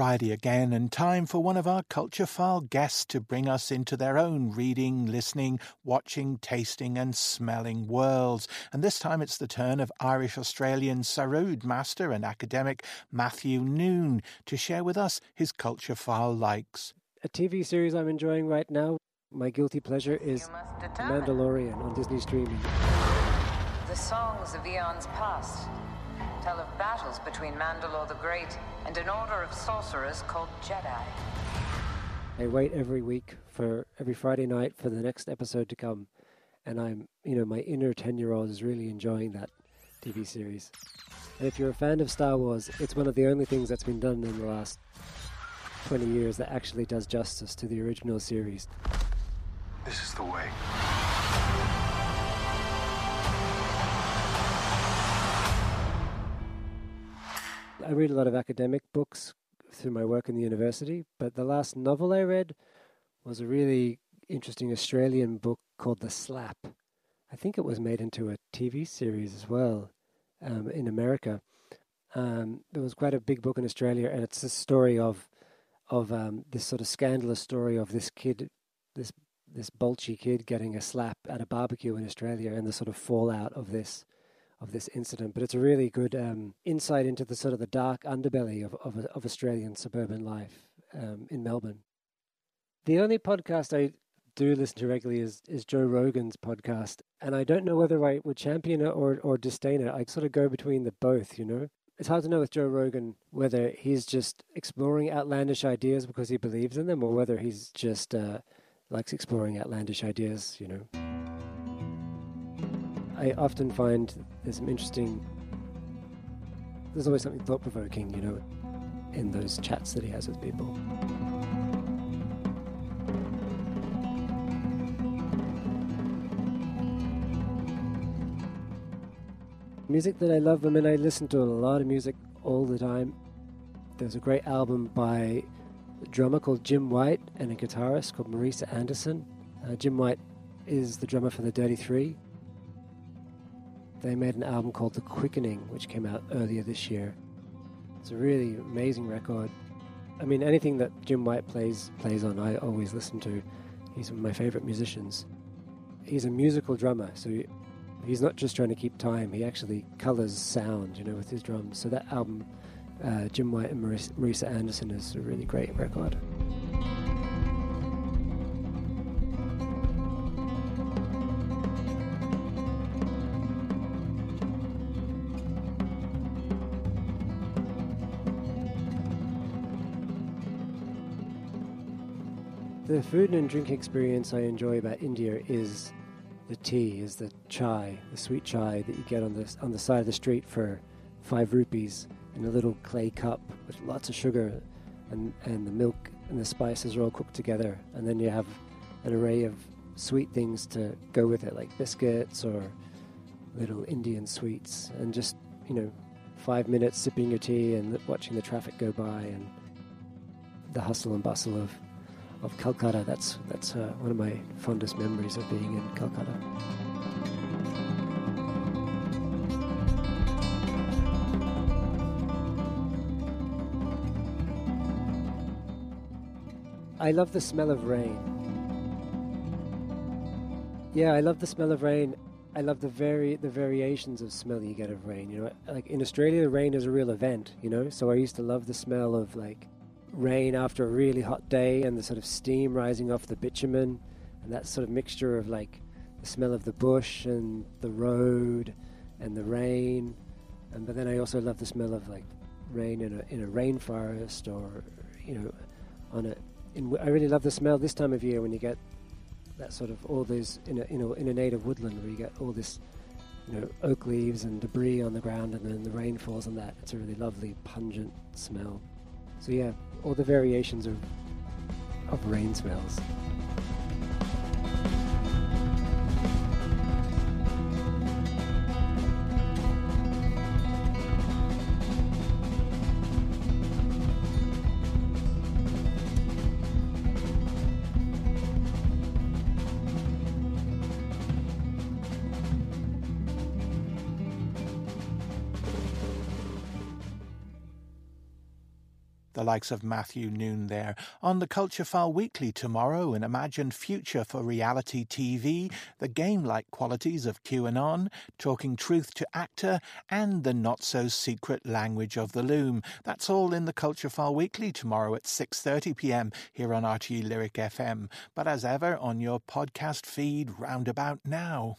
Friday again, and time for one of our Culture File guests to bring us into their own reading, listening, watching, tasting, and smelling worlds. And this time it's the turn of Irish Australian Sarod master and academic Matthew Noone to share with us his Culture File likes. A TV series I'm enjoying right now, my guilty pleasure, is Mandalorian on Disney Streaming. The songs of eons past tell of battles between Mandalore the Great and an order of sorcerers called Jedi. I wait every week for every Friday night for the next episode to come, and I'm, you know, my inner 10 year old is really enjoying that TV series. And if you're a fan of Star Wars, it's one of the only things that's been done in the last 20 years that actually does justice to the original series. This is the way. I read a lot of academic books through my work in the university, but the last novel I read was a really interesting Australian book called The Slap. I think it was made into a TV series as well um, in America. Um, there was quite a big book in Australia, and it's a story of of um, this sort of scandalous story of this kid, this this bulgy kid getting a slap at a barbecue in Australia, and the sort of fallout of this of this incident, but it's a really good um, insight into the sort of the dark underbelly of of, of Australian suburban life um, in Melbourne. The only podcast I do listen to regularly is is Joe Rogan's podcast, and I don't know whether I would champion it or or disdain it. I sort of go between the both, you know. It's hard to know with Joe Rogan whether he's just exploring outlandish ideas because he believes in them, or whether he's just uh, likes exploring outlandish ideas, you know. I often find there's some interesting. There's always something thought provoking, you know, in those chats that he has with people. Music that I love, I mean, I listen to a lot of music all the time. There's a great album by a drummer called Jim White and a guitarist called Marisa Anderson. Uh, Jim White is the drummer for the Dirty Three, they made an album called The Quickening, which came out earlier this year. It's a really amazing record. I mean, anything that Jim White plays plays on, I always listen to. He's one of my favorite musicians. He's a musical drummer, so he's not just trying to keep time. He actually colors sound, you know, with his drums. So that album, uh, Jim White and Marisa Anderson, is a really great record. The food and drink experience I enjoy about India is the tea, is the chai, the sweet chai that you get on the on the side of the street for five rupees in a little clay cup with lots of sugar, and and the milk and the spices are all cooked together, and then you have an array of sweet things to go with it, like biscuits or little Indian sweets, and just you know, five minutes sipping your tea and watching the traffic go by and the hustle and bustle of of Calcutta. That's that's uh, one of my fondest memories of being in Calcutta. I love the smell of rain. Yeah, I love the smell of rain. I love the very the variations of smell you get of rain. You know, like in Australia, the rain is a real event. You know, so I used to love the smell of like rain after a really hot day and the sort of steam rising off the bitumen and that sort of mixture of like the smell of the bush and the road and the rain. And but then I also love the smell of like rain in a in a rainforest or you know on a. In, I really love the smell this time of year when you get that sort of all those in a you know in a native woodland where you get all this you know oak leaves and debris on the ground and then the rain falls on that. It's a really lovely pungent smell. So yeah, all the variations of of rain smells. the likes of Matthew Noone there. On the Culture File Weekly tomorrow, an imagined future for reality TV, the game-like qualities of QAnon, talking truth to actor, and the not-so-secret language of the loom. That's all in the Culture File Weekly tomorrow at 6.30pm here on RTE Lyric FM. But as ever, on your podcast feed roundabout now.